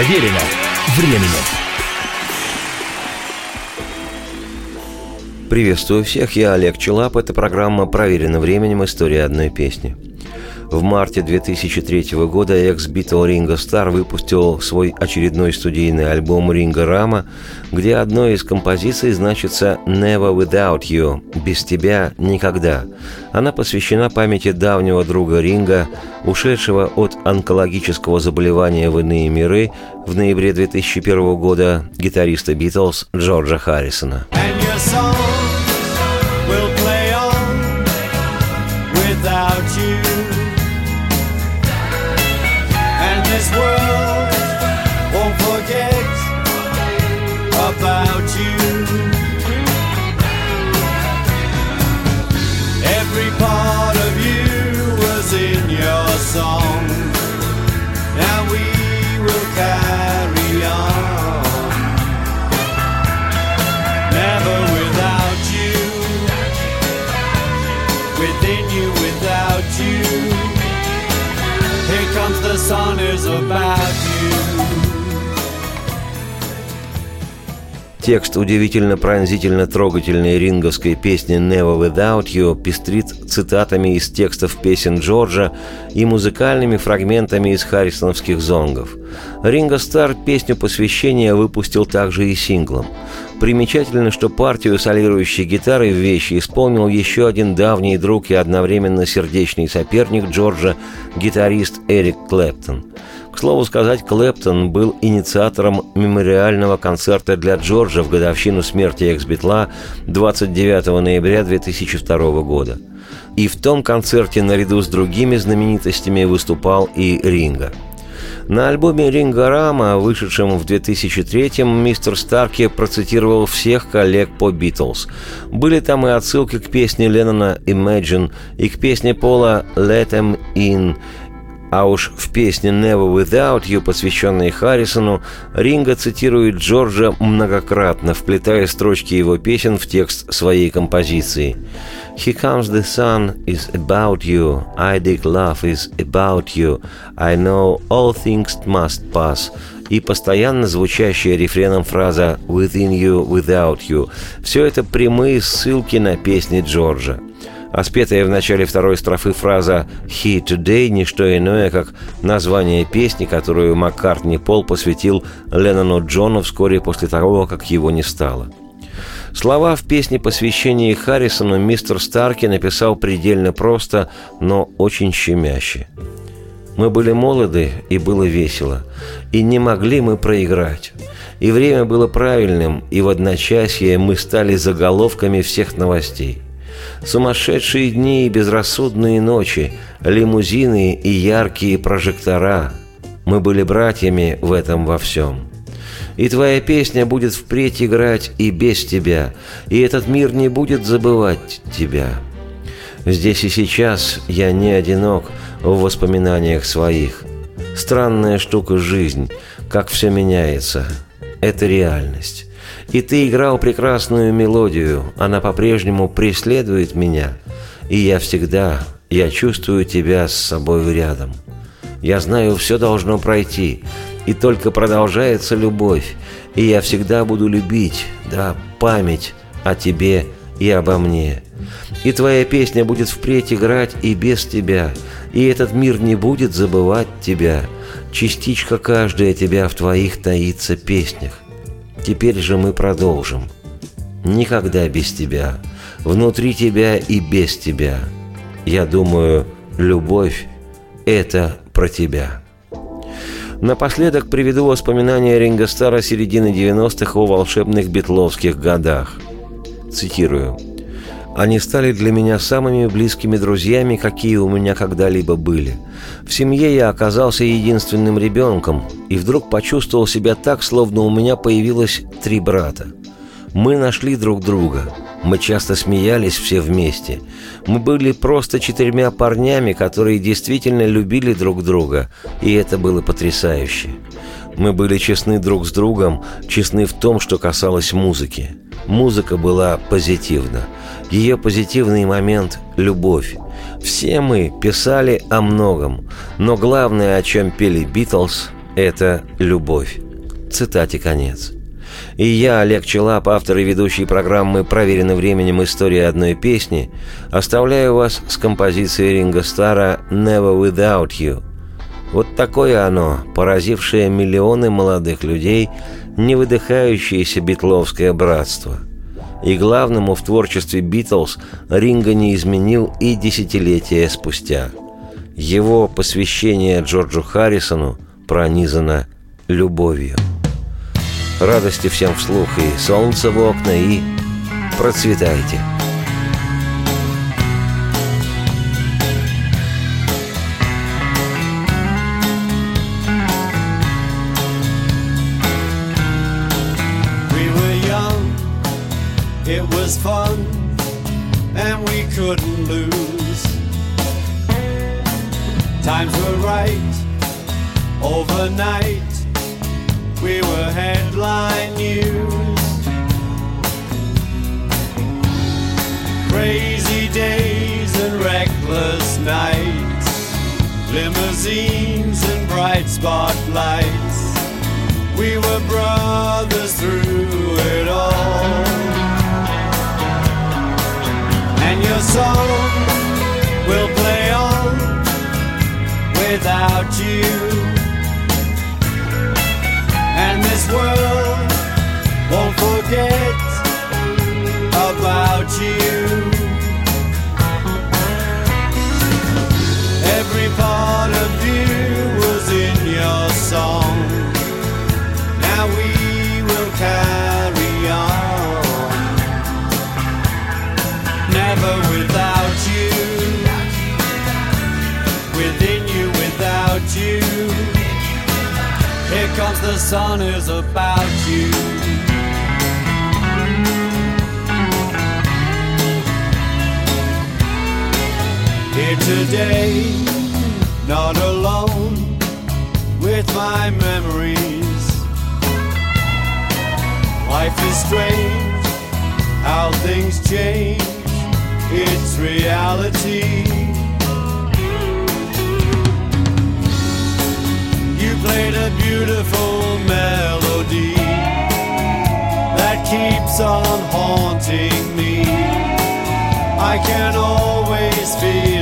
Проверено временем. Приветствую всех, я Олег Челап. Это программа «Проверено временем. История одной песни». В марте 2003 года экс-битл Ринго Стар выпустил свой очередной студийный альбом «Ринго Рама», где одной из композиций значится «Never Without You» – «Без тебя никогда». Она посвящена памяти давнего друга Ринга, ушедшего от онкологического заболевания в иные миры в ноябре 2001 года гитариста Битлз Джорджа Харрисона. this the song is about you. Текст удивительно пронзительно трогательной ринговской песни «Never Without You» пестрит цитатами из текстов песен Джорджа и музыкальными фрагментами из харрисоновских зонгов. Ринго Стар песню посвящения выпустил также и синглом. Примечательно, что партию солирующей гитары в вещи исполнил еще один давний друг и одновременно сердечный соперник Джорджа, гитарист Эрик Клэптон. К слову сказать, Клэптон был инициатором мемориального концерта для Джорджа в годовщину смерти экс-битла 29 ноября 2002 года. И в том концерте наряду с другими знаменитостями выступал и Ринга – на альбоме Рингарама, вышедшем в 2003-м, мистер Старки процитировал всех коллег по «Битлз». Были там и отсылки к песне Леннона «Imagine» и к песне Пола «Let Them In», а уж в песне «Never Without You», посвященной Харрисону, Ринга цитирует Джорджа многократно, вплетая строчки его песен в текст своей композиции. «Here comes the sun is about you, I dig love is about you, I know all things must pass», и постоянно звучащая рефреном фраза «Within you, without you» – все это прямые ссылки на песни Джорджа – а спетая в начале второй строфы фраза «He Today» – не что иное, как название песни, которую Маккартни Пол посвятил Леннону Джону вскоре после того, как его не стало. Слова в песне посвящения Харрисону мистер Старки написал предельно просто, но очень щемяще. Мы были молоды, и было весело, и не могли мы проиграть. И время было правильным, и в одночасье мы стали заголовками всех новостей – Сумасшедшие дни и безрассудные ночи, лимузины и яркие прожектора. Мы были братьями в этом во всем. И твоя песня будет впредь играть и без тебя, и этот мир не будет забывать тебя. Здесь и сейчас я не одинок в воспоминаниях своих. Странная штука жизнь, как все меняется. Это реальность. И ты играл прекрасную мелодию, она по-прежнему преследует меня, и я всегда, я чувствую тебя с собой рядом. Я знаю, все должно пройти, и только продолжается любовь, и я всегда буду любить, да, память о тебе и обо мне. И твоя песня будет впредь играть и без тебя, и этот мир не будет забывать тебя. Частичка каждая тебя в твоих таится песнях. Теперь же мы продолжим. Никогда без тебя, внутри тебя и без тебя. Я думаю, любовь – это про тебя. Напоследок приведу воспоминания Ринга Стара середины 90-х о волшебных битловских годах. Цитирую. Они стали для меня самыми близкими друзьями, какие у меня когда-либо были. В семье я оказался единственным ребенком, и вдруг почувствовал себя так, словно у меня появилось три брата. Мы нашли друг друга. Мы часто смеялись все вместе. Мы были просто четырьмя парнями, которые действительно любили друг друга, и это было потрясающе. Мы были честны друг с другом, честны в том, что касалось музыки. Музыка была позитивна. Ее позитивный момент – любовь. Все мы писали о многом, но главное, о чем пели Битлз – это любовь. Цитате конец. И я, Олег Челап, автор и ведущий программы «Проверено временем. История одной песни», оставляю вас с композицией Ринга Стара «Never Without You». Вот такое оно, поразившее миллионы молодых людей, невыдыхающееся битловское братство. И главному в творчестве «Битлз» Ринга не изменил и десятилетия спустя. Его посвящение Джорджу Харрисону пронизано любовью. Радости всем вслух и солнце в окна, и процветайте! Was fun, and we couldn't lose. Times were right overnight we were headline news. Crazy days and reckless nights, limousines and bright spotlights. We were brothers through it all. Your song will play on without you and this world won't forget about you. Every part of you sun is about you. Here today, not alone with my memories. Life is strange, how things change, it's reality. Played a beautiful melody that keeps on haunting me. I can always feel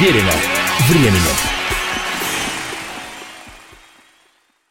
Проверено временем.